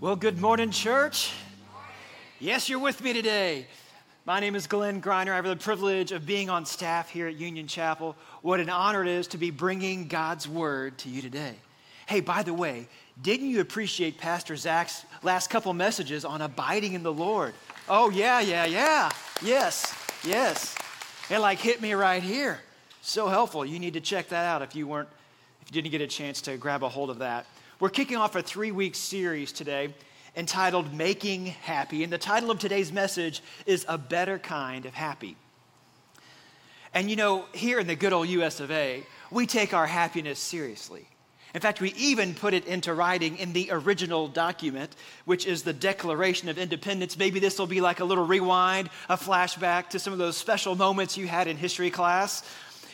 Well, good morning, church. Yes, you're with me today. My name is Glenn Griner. I have the privilege of being on staff here at Union Chapel. What an honor it is to be bringing God's word to you today. Hey, by the way, didn't you appreciate Pastor Zach's last couple messages on abiding in the Lord? Oh, yeah, yeah, yeah. Yes, yes. It like hit me right here. So helpful. You need to check that out if you weren't, if you didn't get a chance to grab a hold of that. We're kicking off a three week series today entitled Making Happy. And the title of today's message is A Better Kind of Happy. And you know, here in the good old US of A, we take our happiness seriously. In fact, we even put it into writing in the original document, which is the Declaration of Independence. Maybe this will be like a little rewind, a flashback to some of those special moments you had in history class.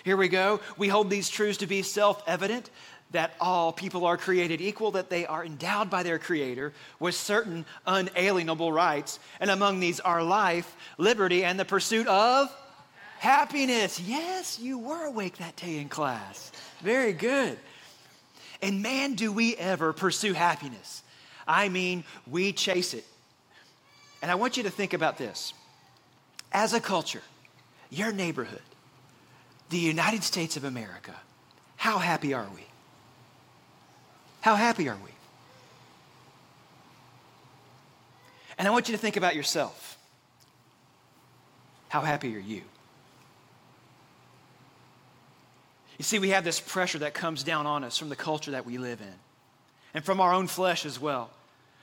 Here we go. We hold these truths to be self evident that all people are created equal, that they are endowed by their Creator with certain unalienable rights. And among these are life, liberty, and the pursuit of happiness. Yes, you were awake that day in class. Very good. And man, do we ever pursue happiness. I mean, we chase it. And I want you to think about this. As a culture, your neighborhood, the United States of America, how happy are we? How happy are we? And I want you to think about yourself. How happy are you? You see, we have this pressure that comes down on us from the culture that we live in and from our own flesh as well.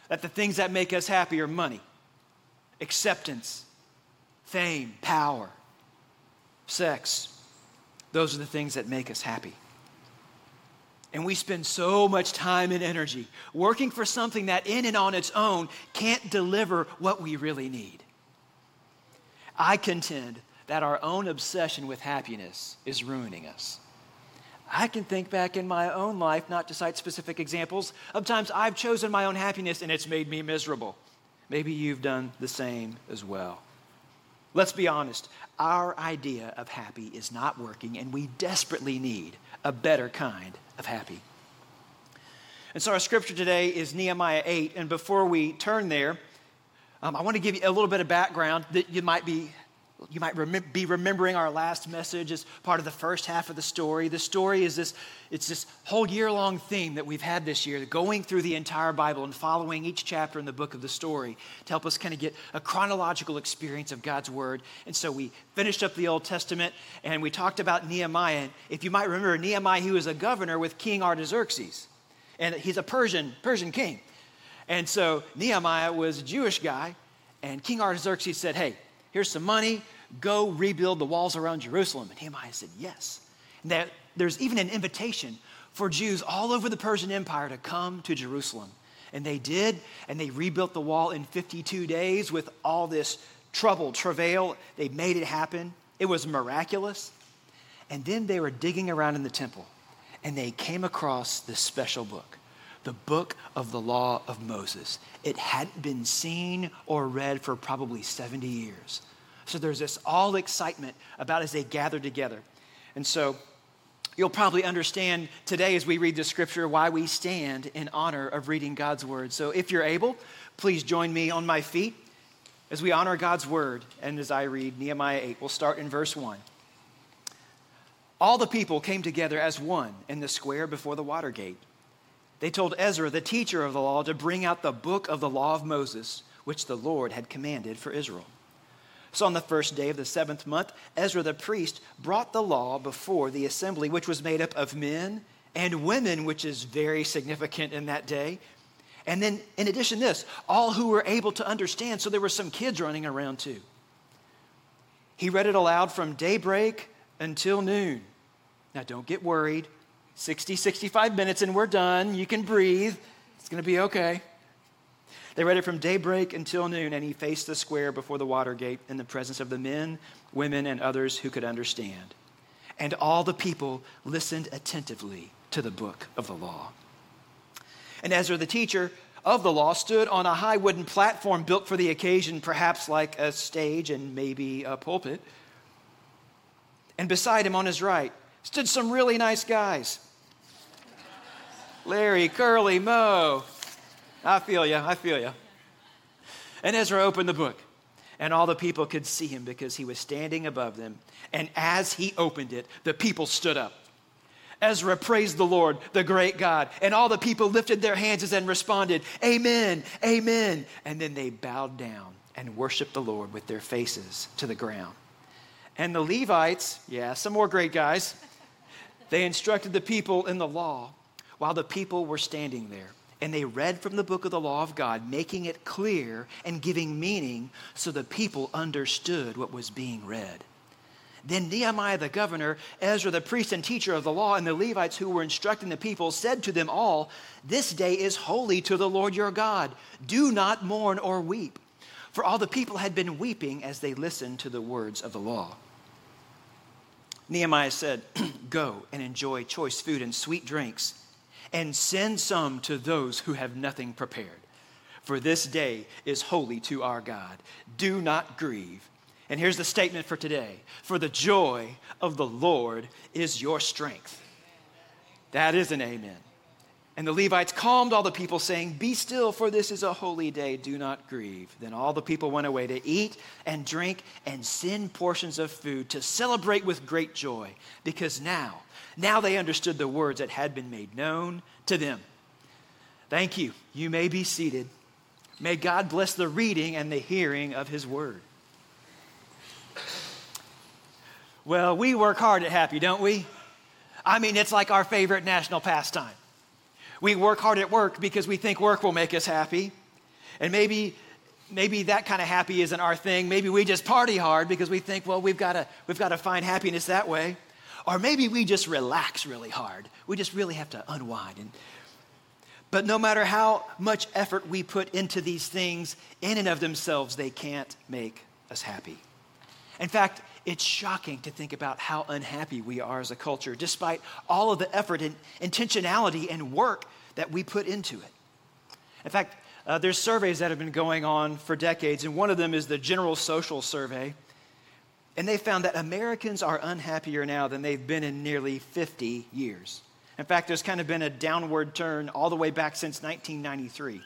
That the things that make us happy are money, acceptance, fame, power, sex. Those are the things that make us happy. And we spend so much time and energy working for something that, in and on its own, can't deliver what we really need. I contend that our own obsession with happiness is ruining us. I can think back in my own life, not to cite specific examples, of times I've chosen my own happiness and it's made me miserable. Maybe you've done the same as well. Let's be honest, our idea of happy is not working, and we desperately need a better kind of happy. And so our scripture today is Nehemiah 8. And before we turn there, um, I want to give you a little bit of background that you might be you might be remembering our last message as part of the first half of the story. The story is this it's this whole year long theme that we've had this year, going through the entire Bible and following each chapter in the book of the story to help us kind of get a chronological experience of God's word. And so we finished up the Old Testament and we talked about Nehemiah. If you might remember, Nehemiah, he was a governor with King Artaxerxes, and he's a Persian, Persian king. And so Nehemiah was a Jewish guy, and King Artaxerxes said, Hey, here's some money Go rebuild the walls around Jerusalem. And Nehemiah said, Yes. And that there's even an invitation for Jews all over the Persian Empire to come to Jerusalem. And they did, and they rebuilt the wall in 52 days with all this trouble, travail. They made it happen. It was miraculous. And then they were digging around in the temple, and they came across this special book, the book of the law of Moses. It hadn't been seen or read for probably 70 years. So there's this all excitement about as they gather together. And so you'll probably understand today as we read the scripture why we stand in honor of reading God's word. So if you're able, please join me on my feet as we honor God's word and as I read Nehemiah 8. We'll start in verse 1. All the people came together as one in the square before the water gate. They told Ezra, the teacher of the law, to bring out the book of the law of Moses, which the Lord had commanded for Israel. So on the first day of the seventh month, Ezra the priest brought the law before the assembly, which was made up of men and women, which is very significant in that day. And then, in addition to this, all who were able to understand, so there were some kids running around too. He read it aloud from daybreak until noon. Now, don't get worried. 60, 65 minutes and we're done. You can breathe. It's going to be okay. They read it from daybreak until noon, and he faced the square before the water gate in the presence of the men, women, and others who could understand. And all the people listened attentively to the book of the law. And Ezra, the teacher of the law, stood on a high wooden platform built for the occasion, perhaps like a stage and maybe a pulpit. And beside him on his right stood some really nice guys Larry, Curly, Moe, I feel you. I feel you. And Ezra opened the book, and all the people could see him because he was standing above them. And as he opened it, the people stood up. Ezra praised the Lord, the great God, and all the people lifted their hands and responded, Amen, Amen. And then they bowed down and worshiped the Lord with their faces to the ground. And the Levites, yeah, some more great guys, they instructed the people in the law while the people were standing there. And they read from the book of the law of God, making it clear and giving meaning so the people understood what was being read. Then Nehemiah the governor, Ezra the priest and teacher of the law, and the Levites who were instructing the people said to them all, This day is holy to the Lord your God. Do not mourn or weep. For all the people had been weeping as they listened to the words of the law. Nehemiah said, Go and enjoy choice food and sweet drinks, and send some to those who have nothing prepared. For this day is holy to our God. Do not grieve. And here's the statement for today For the joy of the Lord is your strength. That is an amen. And the Levites calmed all the people, saying, Be still, for this is a holy day. Do not grieve. Then all the people went away to eat and drink and send portions of food to celebrate with great joy, because now, now they understood the words that had been made known to them. Thank you. You may be seated. May God bless the reading and the hearing of his word. Well, we work hard at Happy, don't we? I mean, it's like our favorite national pastime. We work hard at work because we think work will make us happy. And maybe maybe that kind of happy isn't our thing. Maybe we just party hard because we think, well, we've got to we've got to find happiness that way. Or maybe we just relax really hard. We just really have to unwind and but no matter how much effort we put into these things, in and of themselves, they can't make us happy. In fact, it's shocking to think about how unhappy we are as a culture, despite all of the effort and intentionality and work that we put into it. In fact, uh, there's surveys that have been going on for decades, and one of them is the General Social Survey. And they found that Americans are unhappier now than they've been in nearly 50 years. In fact, there's kind of been a downward turn all the way back since 1993.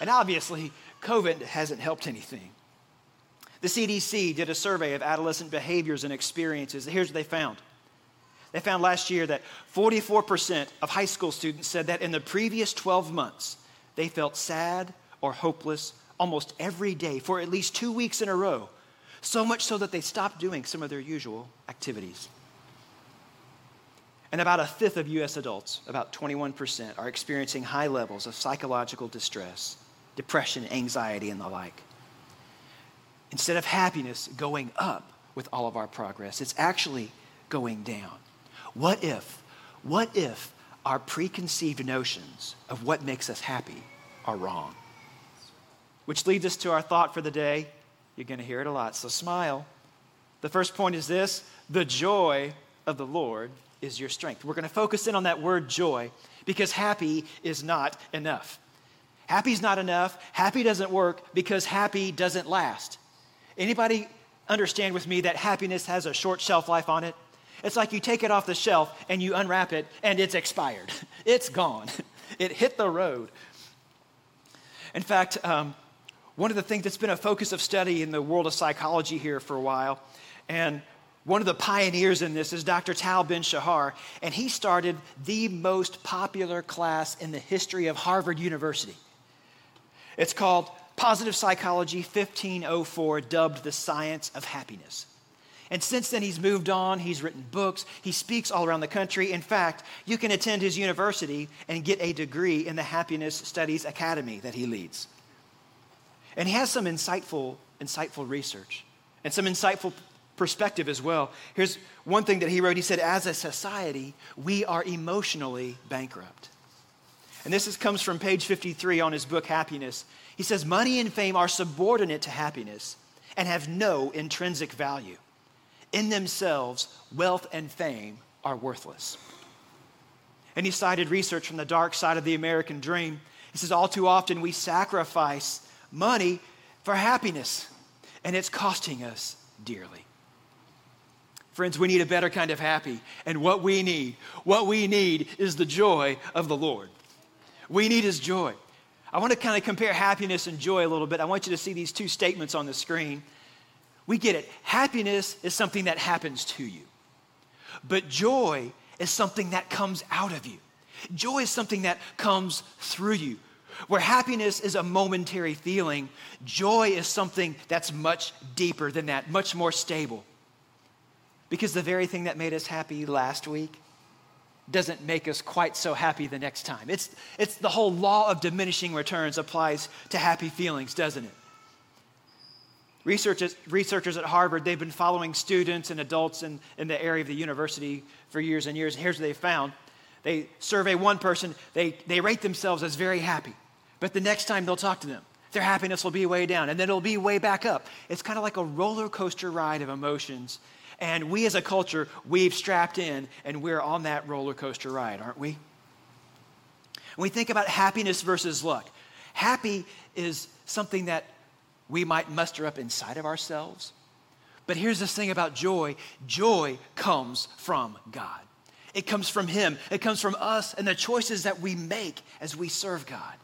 And obviously, COVID hasn't helped anything. The CDC did a survey of adolescent behaviors and experiences. Here's what they found. They found last year that 44% of high school students said that in the previous 12 months, they felt sad or hopeless almost every day for at least two weeks in a row, so much so that they stopped doing some of their usual activities. And about a fifth of US adults, about 21%, are experiencing high levels of psychological distress, depression, anxiety, and the like instead of happiness going up with all of our progress, it's actually going down. What if, what if our preconceived notions of what makes us happy are wrong? Which leads us to our thought for the day. You're going to hear it a lot, so smile. The first point is this the joy of the Lord is your strength. We're going to focus in on that word joy because happy is not enough. Happy's not enough. Happy doesn't work because happy doesn't last. Anybody understand with me that happiness has a short shelf life on it? It's like you take it off the shelf and you unwrap it and it's expired. It's gone. It hit the road. In fact, um, one of the things that's been a focus of study in the world of psychology here for a while, and one of the pioneers in this is Dr. Tal Ben Shahar, and he started the most popular class in the history of Harvard University. It's called Positive Psychology 1504, dubbed the science of happiness. And since then, he's moved on. He's written books. He speaks all around the country. In fact, you can attend his university and get a degree in the Happiness Studies Academy that he leads. And he has some insightful, insightful research and some insightful perspective as well. Here's one thing that he wrote. He said, As a society, we are emotionally bankrupt. And this is, comes from page 53 on his book, Happiness. He says, Money and fame are subordinate to happiness and have no intrinsic value. In themselves, wealth and fame are worthless. And he cited research from the dark side of the American dream. He says, All too often we sacrifice money for happiness, and it's costing us dearly. Friends, we need a better kind of happy. And what we need, what we need is the joy of the Lord. We need his joy. I want to kind of compare happiness and joy a little bit. I want you to see these two statements on the screen. We get it. Happiness is something that happens to you, but joy is something that comes out of you. Joy is something that comes through you. Where happiness is a momentary feeling, joy is something that's much deeper than that, much more stable. Because the very thing that made us happy last week doesn't make us quite so happy the next time. It's, it's the whole law of diminishing returns applies to happy feelings, doesn't it? Researchers, researchers at Harvard, they've been following students and adults in, in the area of the university for years and years. Here's what they found. They survey one person, they, they rate themselves as very happy. But the next time they'll talk to them, their happiness will be way down and then it'll be way back up. It's kind of like a roller coaster ride of emotions. And we as a culture, we've strapped in and we're on that roller coaster ride, aren't we? When we think about happiness versus luck, happy is something that we might muster up inside of ourselves. But here's this thing about joy joy comes from God. It comes from Him, it comes from us and the choices that we make as we serve God.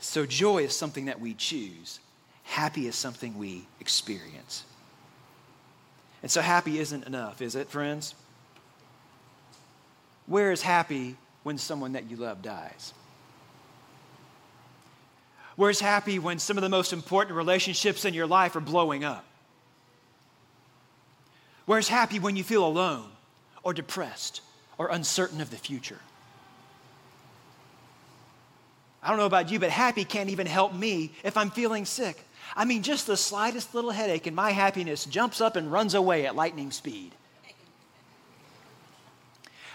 So, joy is something that we choose, happy is something we experience. And so, happy isn't enough, is it, friends? Where is happy when someone that you love dies? Where's happy when some of the most important relationships in your life are blowing up? Where's happy when you feel alone or depressed or uncertain of the future? I don't know about you, but happy can't even help me if I'm feeling sick. I mean, just the slightest little headache, and my happiness jumps up and runs away at lightning speed.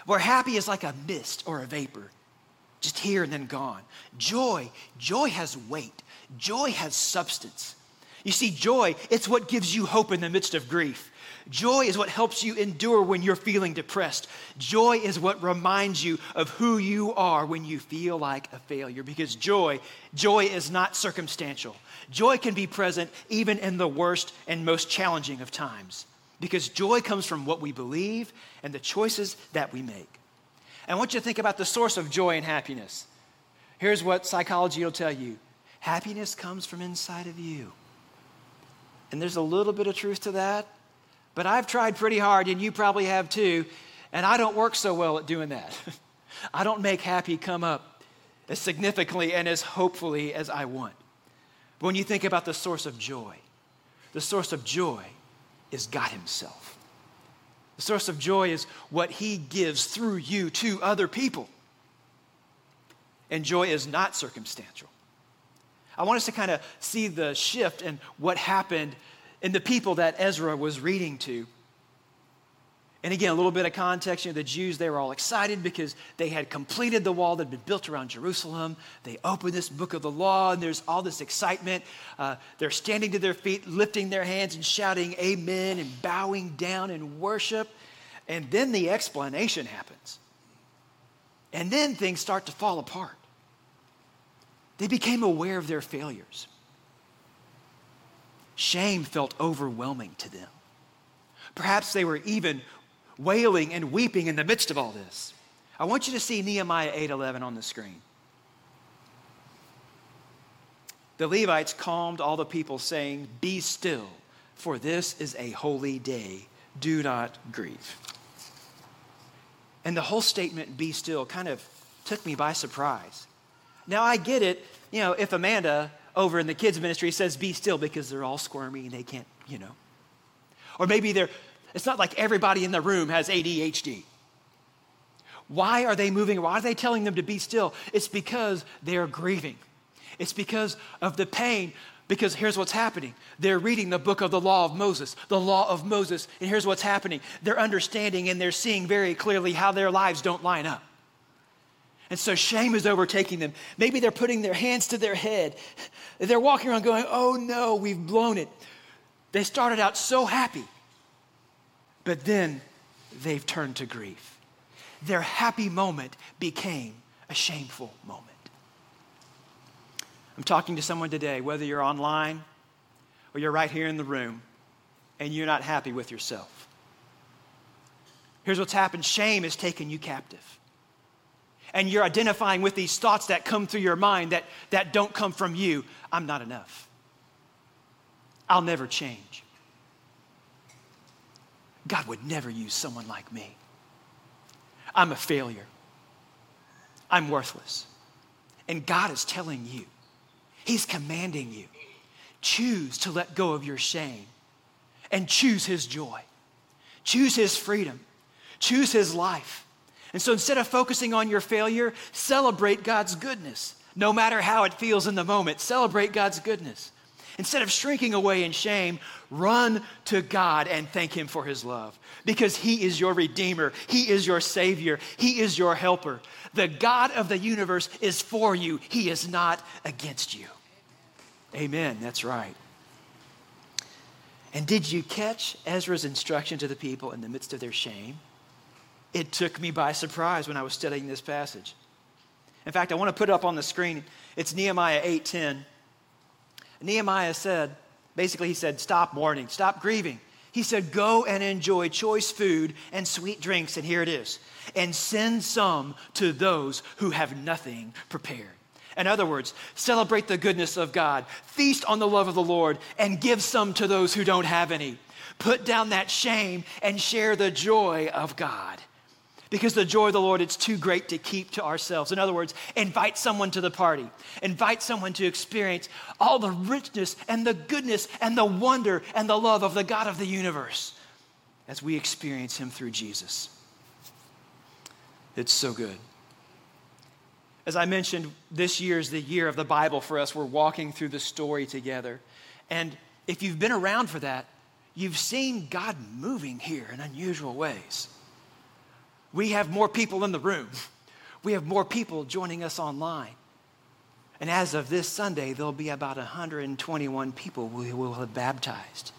Where happy is like a mist or a vapor just here and then gone. Joy, joy has weight, joy has substance. You see, joy, it's what gives you hope in the midst of grief. Joy is what helps you endure when you're feeling depressed. Joy is what reminds you of who you are when you feel like a failure because joy, joy is not circumstantial. Joy can be present even in the worst and most challenging of times because joy comes from what we believe and the choices that we make. I want you to think about the source of joy and happiness. Here's what psychology will tell you happiness comes from inside of you. And there's a little bit of truth to that, but I've tried pretty hard, and you probably have too, and I don't work so well at doing that. I don't make happy come up as significantly and as hopefully as I want. But when you think about the source of joy, the source of joy is God Himself. The source of joy is what He gives through you to other people. And joy is not circumstantial. I want us to kind of see the shift in what happened in the people that Ezra was reading to and again, a little bit of context. You know, the Jews, they were all excited because they had completed the wall that had been built around Jerusalem. They opened this book of the law, and there's all this excitement. Uh, they're standing to their feet, lifting their hands and shouting amen and bowing down in worship. And then the explanation happens. And then things start to fall apart. They became aware of their failures. Shame felt overwhelming to them. Perhaps they were even wailing and weeping in the midst of all this. I want you to see Nehemiah 8:11 on the screen. The Levites calmed all the people saying, "Be still, for this is a holy day. Do not grieve." And the whole statement "be still" kind of took me by surprise. Now I get it, you know, if Amanda over in the kids ministry says be still because they're all squirmy and they can't, you know. Or maybe they're it's not like everybody in the room has ADHD. Why are they moving? Why are they telling them to be still? It's because they're grieving. It's because of the pain. Because here's what's happening. They're reading the book of the law of Moses, the law of Moses, and here's what's happening. They're understanding and they're seeing very clearly how their lives don't line up. And so shame is overtaking them. Maybe they're putting their hands to their head. They're walking around going, oh no, we've blown it. They started out so happy. But then they've turned to grief. Their happy moment became a shameful moment. I'm talking to someone today, whether you're online or you're right here in the room, and you're not happy with yourself. Here's what's happened shame has taken you captive. And you're identifying with these thoughts that come through your mind that, that don't come from you, I'm not enough. I'll never change. God would never use someone like me. I'm a failure. I'm worthless. And God is telling you, He's commanding you, choose to let go of your shame and choose His joy, choose His freedom, choose His life. And so instead of focusing on your failure, celebrate God's goodness. No matter how it feels in the moment, celebrate God's goodness. Instead of shrinking away in shame, run to God and thank Him for His love because He is your Redeemer, He is your Savior, He is your helper. The God of the universe is for you, He is not against you. Amen. That's right. And did you catch Ezra's instruction to the people in the midst of their shame? It took me by surprise when I was studying this passage. In fact, I want to put it up on the screen. It's Nehemiah 8:10. Nehemiah said, basically, he said, Stop mourning, stop grieving. He said, Go and enjoy choice food and sweet drinks, and here it is, and send some to those who have nothing prepared. In other words, celebrate the goodness of God, feast on the love of the Lord, and give some to those who don't have any. Put down that shame and share the joy of God because the joy of the Lord, it's too great to keep to ourselves. In other words, invite someone to the party, invite someone to experience all the richness and the goodness and the wonder and the love of the God of the universe as we experience Him through Jesus. It's so good. As I mentioned, this year is the year of the Bible for us. We're walking through the story together. And if you've been around for that, you've seen God moving here in unusual ways we have more people in the room. We have more people joining us online. And as of this Sunday, there'll be about 121 people we will have baptized.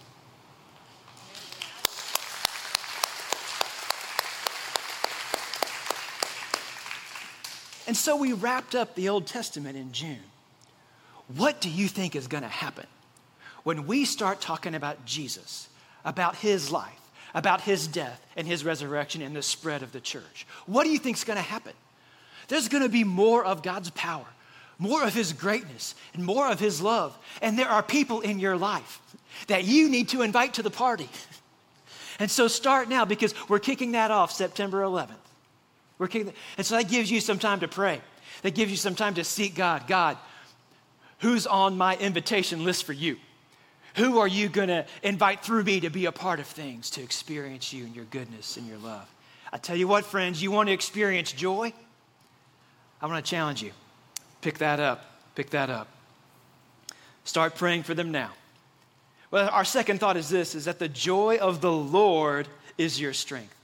And so we wrapped up the Old Testament in June. What do you think is going to happen when we start talking about Jesus, about his life? About his death and his resurrection and the spread of the church. What do you think is going to happen? There's going to be more of God's power, more of his greatness, and more of his love. And there are people in your life that you need to invite to the party. And so start now because we're kicking that off September 11th. We're kicking, and so that gives you some time to pray. That gives you some time to seek God. God, who's on my invitation list for you? Who are you going to invite through me to be a part of things, to experience you and your goodness and your love? I tell you what, friends, you want to experience joy? I want to challenge you. Pick that up. Pick that up. Start praying for them now. Well, our second thought is this is that the joy of the Lord is your strength.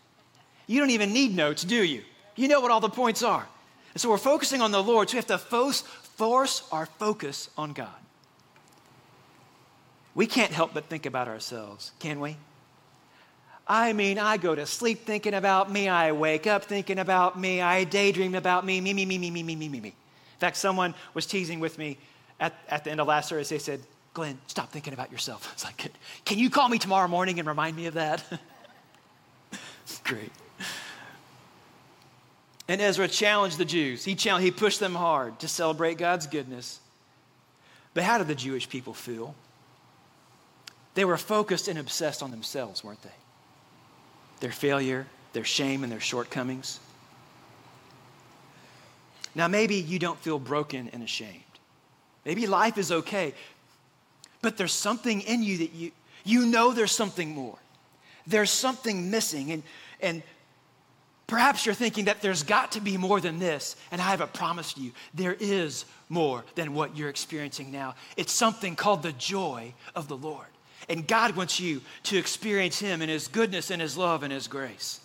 You don't even need notes, do you? You know what all the points are. And so we're focusing on the Lord, so we have to force, force our focus on God. We can't help but think about ourselves, can we? I mean, I go to sleep thinking about me. I wake up thinking about me. I daydream about me. Me, me, me, me, me, me, me, me, me. In fact, someone was teasing with me at, at the end of last service. They said, Glenn, stop thinking about yourself. It's like, can you call me tomorrow morning and remind me of that? Great. And Ezra challenged the Jews. He, challenged, he pushed them hard to celebrate God's goodness. But how did the Jewish people feel? They were focused and obsessed on themselves, weren't they? Their failure, their shame, and their shortcomings. Now, maybe you don't feel broken and ashamed. Maybe life is okay, but there's something in you that you, you know there's something more. There's something missing, and, and perhaps you're thinking that there's got to be more than this, and I have a promise to you there is more than what you're experiencing now. It's something called the joy of the Lord. And God wants you to experience Him and His goodness and His love and His grace.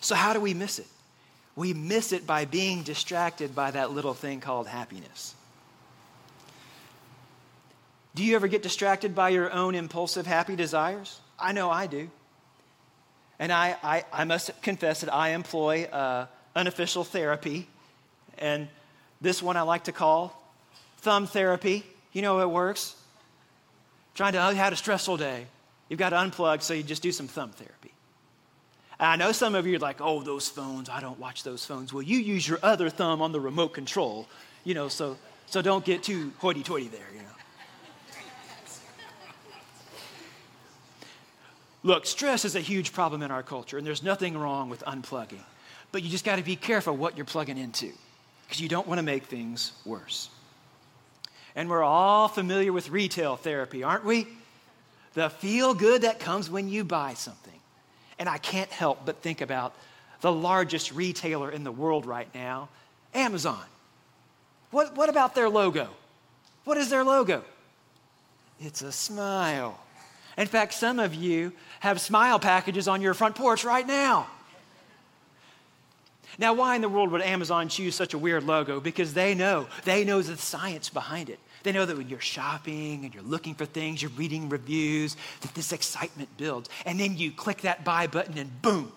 So, how do we miss it? We miss it by being distracted by that little thing called happiness. Do you ever get distracted by your own impulsive happy desires? I know I do. And I, I, I must confess that I employ uh, unofficial therapy. And this one I like to call thumb therapy. You know it works? Trying to, oh, had a stressful day. You've got to unplug, so you just do some thumb therapy. I know some of you are like, oh, those phones, I don't watch those phones. Well, you use your other thumb on the remote control, you know, so, so don't get too hoity toity there, you know. Look, stress is a huge problem in our culture, and there's nothing wrong with unplugging. But you just got to be careful what you're plugging into because you don't want to make things worse. And we're all familiar with retail therapy, aren't we? The feel good that comes when you buy something. And I can't help but think about the largest retailer in the world right now, Amazon. What, what about their logo? What is their logo? It's a smile. In fact, some of you have smile packages on your front porch right now. Now, why in the world would Amazon choose such a weird logo? Because they know, they know the science behind it. They know that when you're shopping and you're looking for things, you're reading reviews, that this excitement builds. And then you click that buy button and boom,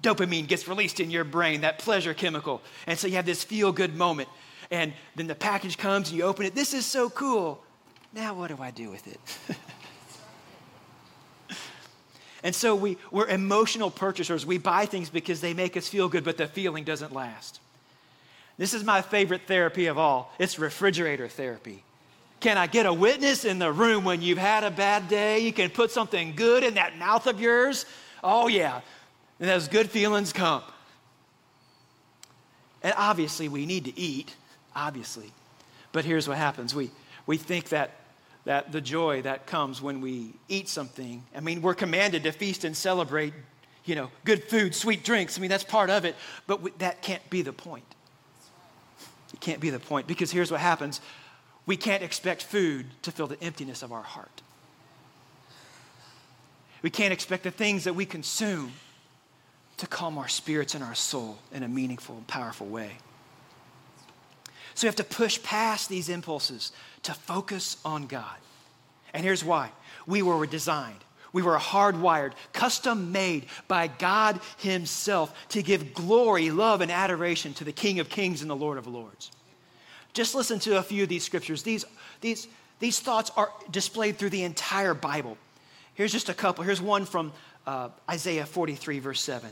dopamine gets released in your brain, that pleasure chemical. And so you have this feel good moment. And then the package comes and you open it. This is so cool. Now, what do I do with it? And so we, we're emotional purchasers. We buy things because they make us feel good, but the feeling doesn't last. This is my favorite therapy of all it's refrigerator therapy. Can I get a witness in the room when you've had a bad day? You can put something good in that mouth of yours. Oh, yeah. And those good feelings come. And obviously, we need to eat, obviously. But here's what happens we, we think that that the joy that comes when we eat something. I mean, we're commanded to feast and celebrate, you know, good food, sweet drinks. I mean, that's part of it, but we, that can't be the point. It can't be the point because here's what happens we can't expect food to fill the emptiness of our heart. We can't expect the things that we consume to calm our spirits and our soul in a meaningful and powerful way. So we have to push past these impulses to focus on God. And here's why we were designed, we were hardwired, custom made by God Himself to give glory, love, and adoration to the King of Kings and the Lord of Lords. Just listen to a few of these scriptures. These, these, these thoughts are displayed through the entire Bible. Here's just a couple. Here's one from uh, Isaiah 43, verse 7.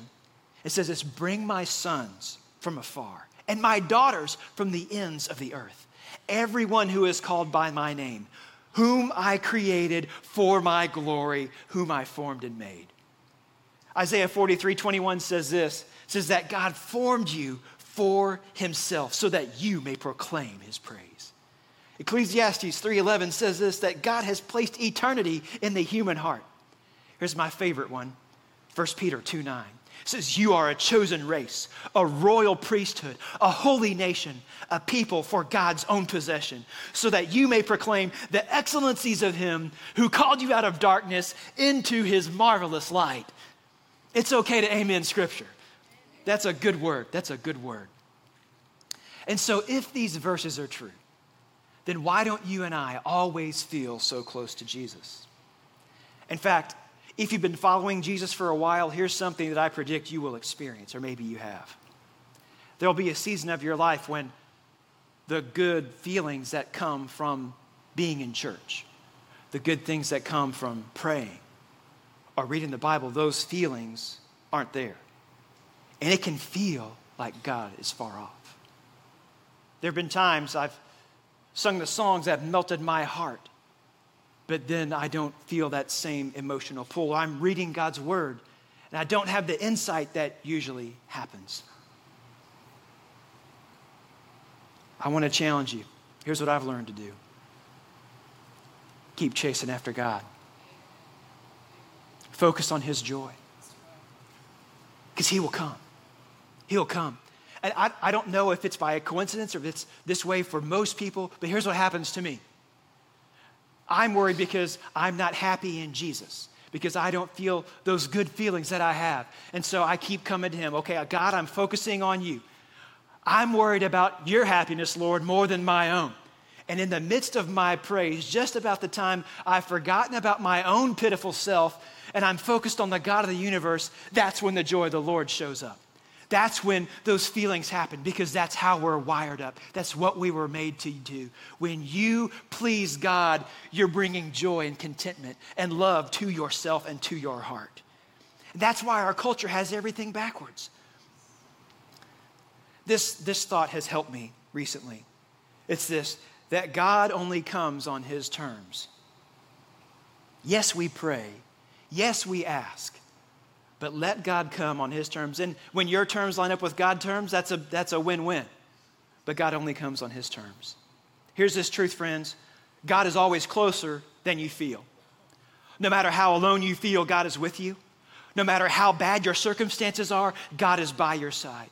It says, It's bring my sons from afar and my daughters from the ends of the earth everyone who is called by my name, whom I created for my glory, whom I formed and made. Isaiah 43 21 says this says that God formed you for himself so that you may proclaim his praise. Ecclesiastes 3:11 says this that God has placed eternity in the human heart. Here's my favorite one. 1 Peter 2 9 says, You are a chosen race, a royal priesthood, a holy nation, a people for God's own possession, so that you may proclaim the excellencies of Him who called you out of darkness into His marvelous light. It's okay to amen Scripture. That's a good word. That's a good word. And so, if these verses are true, then why don't you and I always feel so close to Jesus? In fact, if you've been following Jesus for a while, here's something that I predict you will experience, or maybe you have. There'll be a season of your life when the good feelings that come from being in church, the good things that come from praying or reading the Bible, those feelings aren't there. And it can feel like God is far off. There have been times I've sung the songs that melted my heart but then I don't feel that same emotional pull. I'm reading God's word, and I don't have the insight that usually happens. I want to challenge you. Here's what I've learned to do keep chasing after God, focus on His joy, because He will come. He'll come. And I, I don't know if it's by a coincidence or if it's this way for most people, but here's what happens to me I'm worried because I'm not happy in Jesus, because I don't feel those good feelings that I have. And so I keep coming to Him. Okay, God, I'm focusing on you. I'm worried about your happiness, Lord, more than my own. And in the midst of my praise, just about the time I've forgotten about my own pitiful self and I'm focused on the God of the universe, that's when the joy of the Lord shows up. That's when those feelings happen because that's how we're wired up. That's what we were made to do. When you please God, you're bringing joy and contentment and love to yourself and to your heart. That's why our culture has everything backwards. This, this thought has helped me recently. It's this that God only comes on His terms. Yes, we pray. Yes, we ask. But let God come on His terms. And when your terms line up with God's terms, that's a, that's a win win. But God only comes on His terms. Here's this truth, friends God is always closer than you feel. No matter how alone you feel, God is with you. No matter how bad your circumstances are, God is by your side.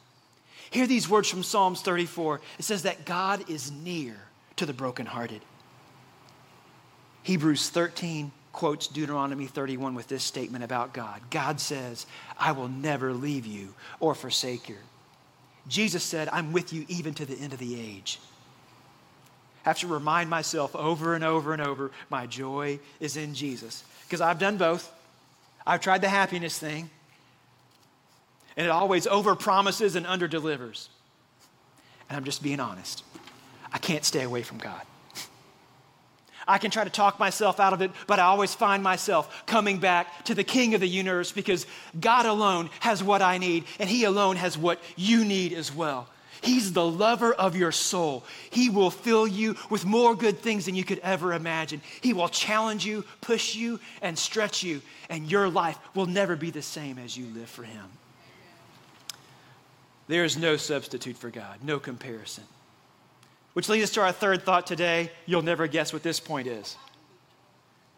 Hear these words from Psalms 34. It says that God is near to the brokenhearted. Hebrews 13 quotes Deuteronomy 31 with this statement about God God says, I will never leave you or forsake you. Jesus said, I'm with you even to the end of the age. I have to remind myself over and over and over my joy is in Jesus. Because I've done both. I've tried the happiness thing, and it always over promises and under delivers. And I'm just being honest. I can't stay away from God. I can try to talk myself out of it, but I always find myself coming back to the King of the universe because God alone has what I need, and He alone has what you need as well. He's the lover of your soul. He will fill you with more good things than you could ever imagine. He will challenge you, push you, and stretch you, and your life will never be the same as you live for Him. There is no substitute for God, no comparison. Which leads us to our third thought today. You'll never guess what this point is.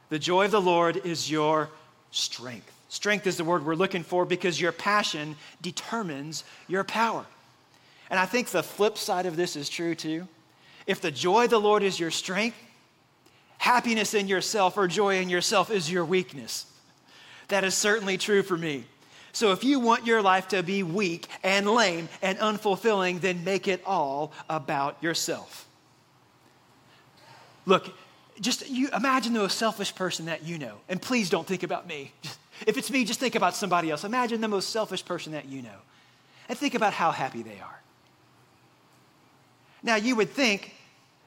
The joy of the Lord is your strength. Strength is the word we're looking for because your passion determines your power. And I think the flip side of this is true too. If the joy of the Lord is your strength, happiness in yourself or joy in yourself is your weakness. That is certainly true for me. So if you want your life to be weak and lame and unfulfilling, then make it all about yourself. Look, just you imagine the most selfish person that you know. And please don't think about me. If it's me, just think about somebody else. Imagine the most selfish person that you know. And think about how happy they are. Now you would think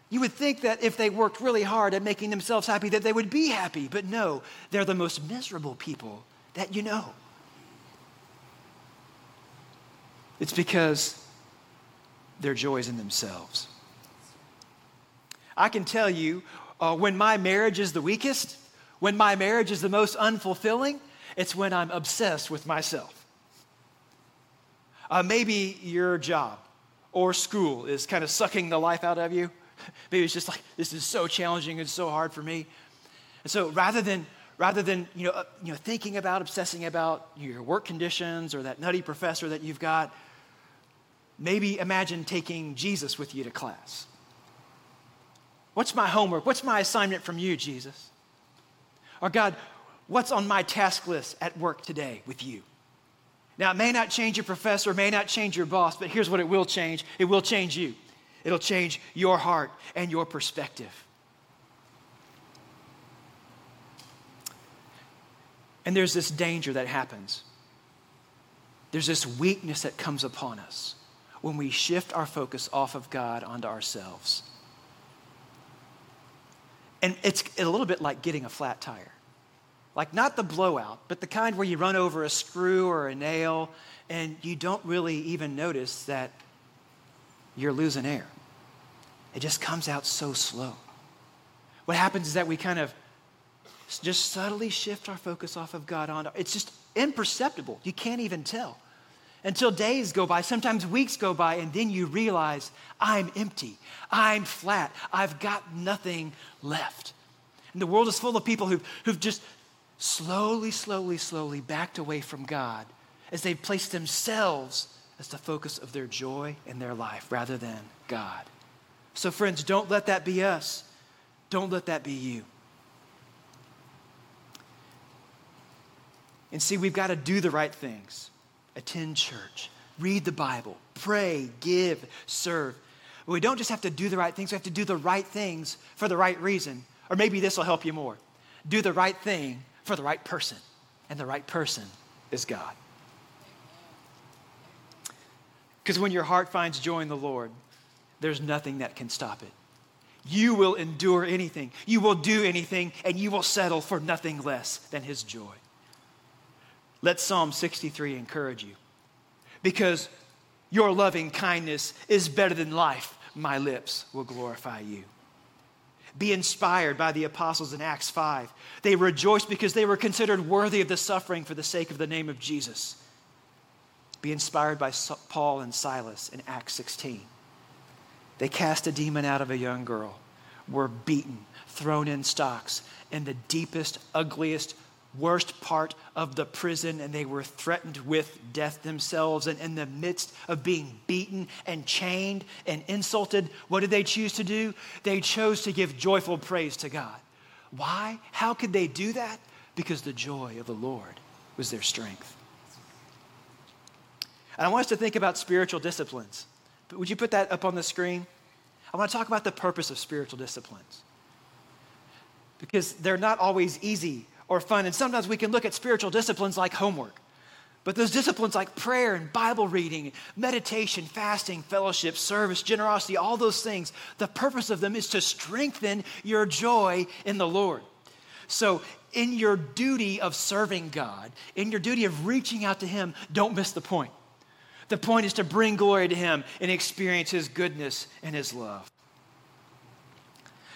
you would think that if they worked really hard at making themselves happy that they would be happy, but no, they're the most miserable people that you know. It's because their joy is in themselves. I can tell you uh, when my marriage is the weakest, when my marriage is the most unfulfilling, it's when I'm obsessed with myself. Uh, maybe your job or school is kind of sucking the life out of you. Maybe it's just like, this is so challenging and so hard for me. And so rather than rather than you know, uh, you know, thinking about, obsessing about your work conditions or that nutty professor that you've got, Maybe imagine taking Jesus with you to class. What's my homework? What's my assignment from you, Jesus? Or God, what's on my task list at work today with you? Now, it may not change your professor, may not change your boss, but here's what it will change it will change you. It'll change your heart and your perspective. And there's this danger that happens. There's this weakness that comes upon us when we shift our focus off of God onto ourselves. And it's a little bit like getting a flat tire. Like, not the blowout, but the kind where you run over a screw or a nail and you don't really even notice that you're losing air. It just comes out so slow. What happens is that we kind of just subtly shift our focus off of God onto it's just imperceptible. You can't even tell until days go by, sometimes weeks go by, and then you realize I'm empty, I'm flat, I've got nothing left. And the world is full of people who've, who've just slowly, slowly, slowly backed away from God as they've placed themselves as the focus of their joy and their life rather than God. So, friends, don't let that be us. Don't let that be you. And see, we've got to do the right things attend church, read the Bible, pray, give, serve. We don't just have to do the right things, we have to do the right things for the right reason. Or maybe this will help you more. Do the right thing for the right person, and the right person is God. Because when your heart finds joy in the Lord, there's nothing that can stop it. You will endure anything, you will do anything, and you will settle for nothing less than His joy. Let Psalm 63 encourage you. Because your loving kindness is better than life, my lips will glorify you. Be inspired by the apostles in Acts 5. They rejoiced because they were considered worthy of the suffering for the sake of the name of Jesus. Be inspired by Paul and Silas in Acts 16. They cast a demon out of a young girl, were beaten, thrown in stocks, in the deepest, ugliest, worst part of the prison, and they were threatened with death themselves. And in the midst of being beaten and chained and insulted, what did they choose to do? They chose to give joyful praise to God. Why? How could they do that? Because the joy of the Lord was their strength. And I want us to think about spiritual disciplines. Would you put that up on the screen? I want to talk about the purpose of spiritual disciplines. Because they're not always easy or fun. And sometimes we can look at spiritual disciplines like homework. But those disciplines like prayer and Bible reading, meditation, fasting, fellowship, service, generosity, all those things, the purpose of them is to strengthen your joy in the Lord. So, in your duty of serving God, in your duty of reaching out to Him, don't miss the point. The point is to bring glory to Him and experience His goodness and His love.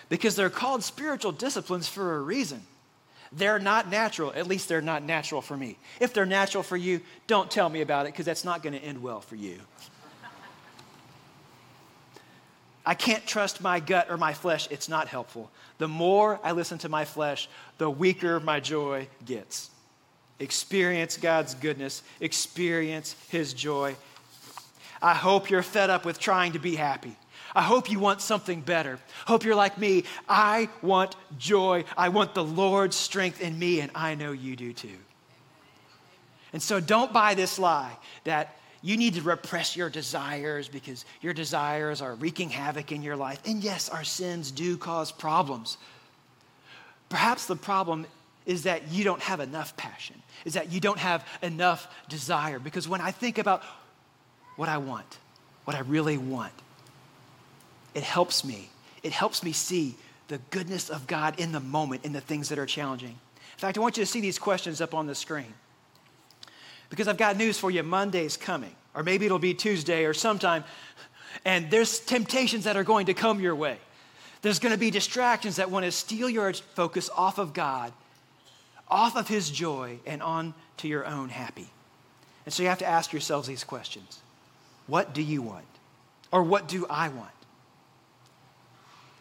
Because they're called spiritual disciplines for a reason. They're not natural. At least they're not natural for me. If they're natural for you, don't tell me about it because that's not going to end well for you. I can't trust my gut or my flesh. It's not helpful. The more I listen to my flesh, the weaker my joy gets. Experience God's goodness, experience His joy. I hope you're fed up with trying to be happy. I hope you want something better. Hope you're like me. I want joy. I want the Lord's strength in me, and I know you do too. And so don't buy this lie that you need to repress your desires because your desires are wreaking havoc in your life. And yes, our sins do cause problems. Perhaps the problem is that you don't have enough passion, is that you don't have enough desire. Because when I think about what I want, what I really want, it helps me. It helps me see the goodness of God in the moment, in the things that are challenging. In fact, I want you to see these questions up on the screen. Because I've got news for you. Monday's coming, or maybe it'll be Tuesday or sometime, and there's temptations that are going to come your way. There's going to be distractions that want to steal your focus off of God, off of His joy, and on to your own happy. And so you have to ask yourselves these questions What do you want? Or what do I want?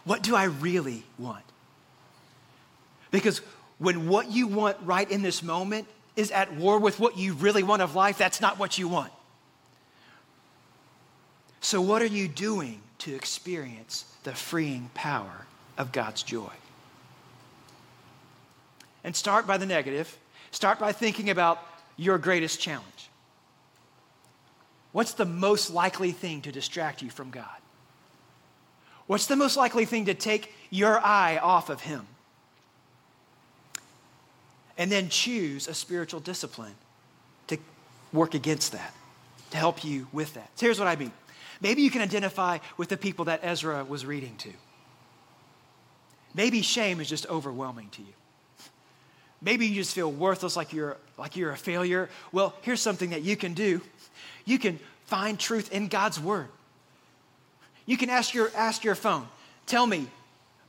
What do I really want? Because when what you want right in this moment is at war with what you really want of life, that's not what you want. So, what are you doing to experience the freeing power of God's joy? And start by the negative. Start by thinking about your greatest challenge. What's the most likely thing to distract you from God? What's the most likely thing to take your eye off of Him? And then choose a spiritual discipline to work against that, to help you with that. So here's what I mean. Maybe you can identify with the people that Ezra was reading to. Maybe shame is just overwhelming to you. Maybe you just feel worthless, like you're, like you're a failure. Well, here's something that you can do you can find truth in God's Word. You can ask your, ask your phone, tell me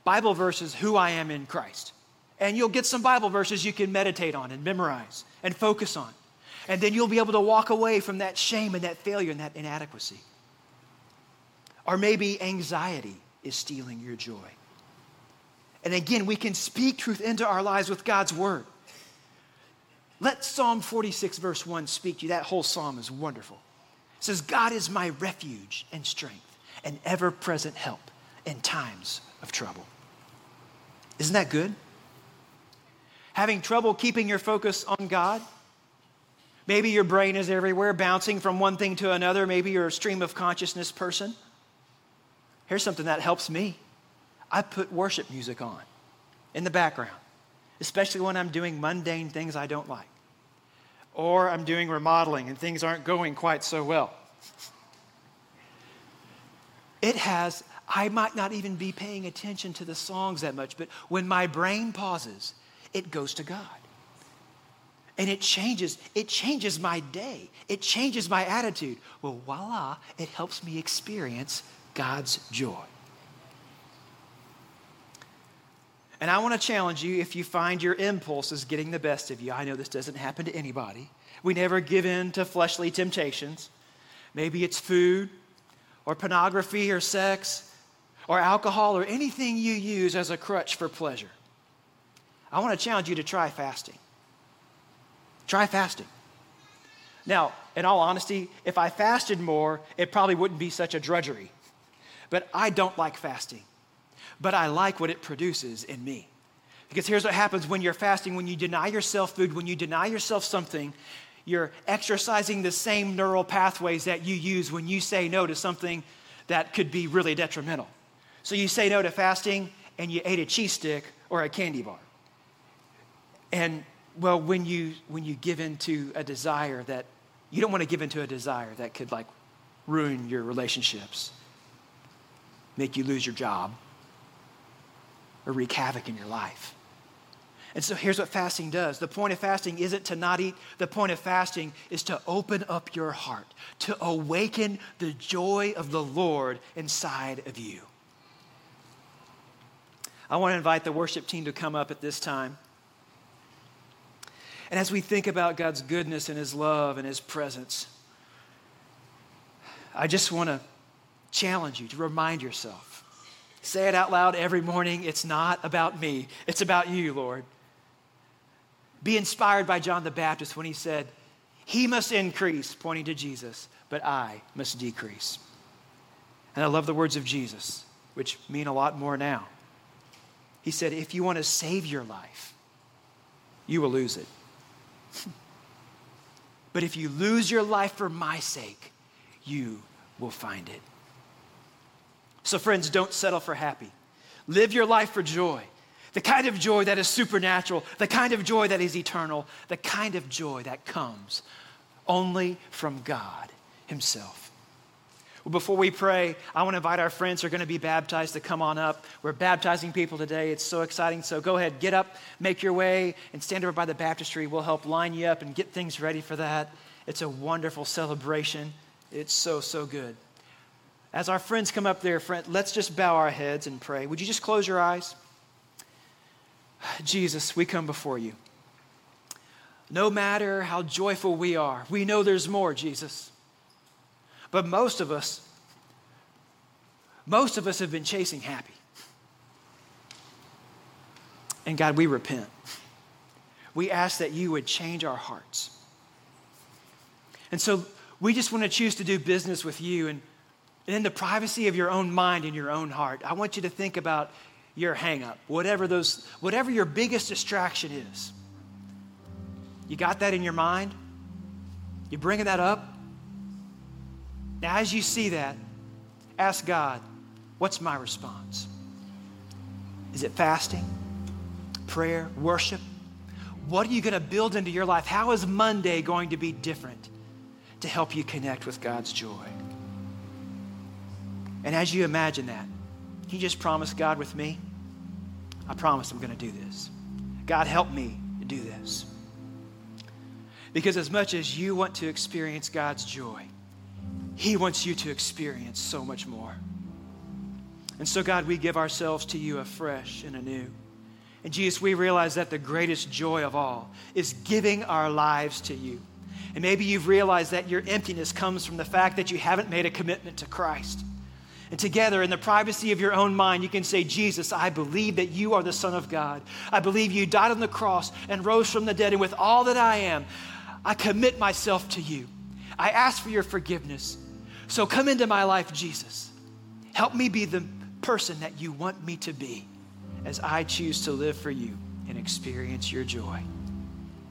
Bible verses who I am in Christ. And you'll get some Bible verses you can meditate on and memorize and focus on. And then you'll be able to walk away from that shame and that failure and that inadequacy. Or maybe anxiety is stealing your joy. And again, we can speak truth into our lives with God's word. Let Psalm 46, verse 1 speak to you. That whole psalm is wonderful. It says, God is my refuge and strength an ever present help in times of trouble. Isn't that good? Having trouble keeping your focus on God? Maybe your brain is everywhere, bouncing from one thing to another. Maybe you're a stream of consciousness person. Here's something that helps me I put worship music on in the background, especially when I'm doing mundane things I don't like, or I'm doing remodeling and things aren't going quite so well. It has, I might not even be paying attention to the songs that much, but when my brain pauses, it goes to God. and it changes it changes my day. It changes my attitude. Well voila it helps me experience god's joy. And i want to challenge you if you find your impulses getting the best of you i know this doesn't happen to anybody. We never give in to fleshly temptations. Maybe it's food or pornography or sex or alcohol or anything you use as a crutch for pleasure i want to challenge you to try fasting Try fasting. Now, in all honesty, if I fasted more, it probably wouldn't be such a drudgery. But I don't like fasting. But I like what it produces in me. Because here's what happens when you're fasting when you deny yourself food, when you deny yourself something, you're exercising the same neural pathways that you use when you say no to something that could be really detrimental. So you say no to fasting and you ate a cheese stick or a candy bar. And well, when you when you give into a desire that you don't want to give into a desire that could like ruin your relationships, make you lose your job, or wreak havoc in your life. And so here's what fasting does. The point of fasting isn't to not eat. The point of fasting is to open up your heart, to awaken the joy of the Lord inside of you. I want to invite the worship team to come up at this time. And as we think about God's goodness and His love and His presence, I just want to challenge you to remind yourself. Say it out loud every morning. It's not about me, it's about you, Lord. Be inspired by John the Baptist when he said, He must increase, pointing to Jesus, but I must decrease. And I love the words of Jesus, which mean a lot more now. He said, If you want to save your life, you will lose it. But if you lose your life for my sake, you will find it. So, friends, don't settle for happy. Live your life for joy. The kind of joy that is supernatural, the kind of joy that is eternal, the kind of joy that comes only from God Himself. Well, before we pray, I want to invite our friends who are going to be baptized to come on up. We're baptizing people today. It's so exciting. So go ahead, get up, make your way, and stand over by the baptistry. We'll help line you up and get things ready for that. It's a wonderful celebration. It's so, so good. As our friends come up there, friend, let's just bow our heads and pray. Would you just close your eyes? Jesus, we come before you. No matter how joyful we are, we know there's more, Jesus. But most of us, most of us have been chasing happy. And God, we repent. We ask that you would change our hearts. And so we just want to choose to do business with you. And, in the privacy of your own mind and your own heart, I want you to think about your hangup, whatever those, whatever your biggest distraction is. You got that in your mind? You bringing that up? Now, as you see that, ask God, what's my response? Is it fasting, prayer, worship? What are you going to build into your life? How is Monday going to be different to help you connect with God's joy? And as you imagine that, you just promise God with me? I promise I'm going to do this. God, help me to do this. Because as much as you want to experience God's joy, he wants you to experience so much more. And so, God, we give ourselves to you afresh and anew. And Jesus, we realize that the greatest joy of all is giving our lives to you. And maybe you've realized that your emptiness comes from the fact that you haven't made a commitment to Christ. And together, in the privacy of your own mind, you can say, Jesus, I believe that you are the Son of God. I believe you died on the cross and rose from the dead. And with all that I am, I commit myself to you. I ask for your forgiveness. So come into my life, Jesus. Help me be the person that you want me to be as I choose to live for you and experience your joy.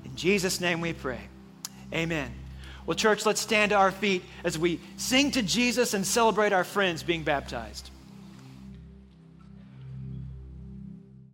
In Jesus' name we pray. Amen. Well, church, let's stand to our feet as we sing to Jesus and celebrate our friends being baptized.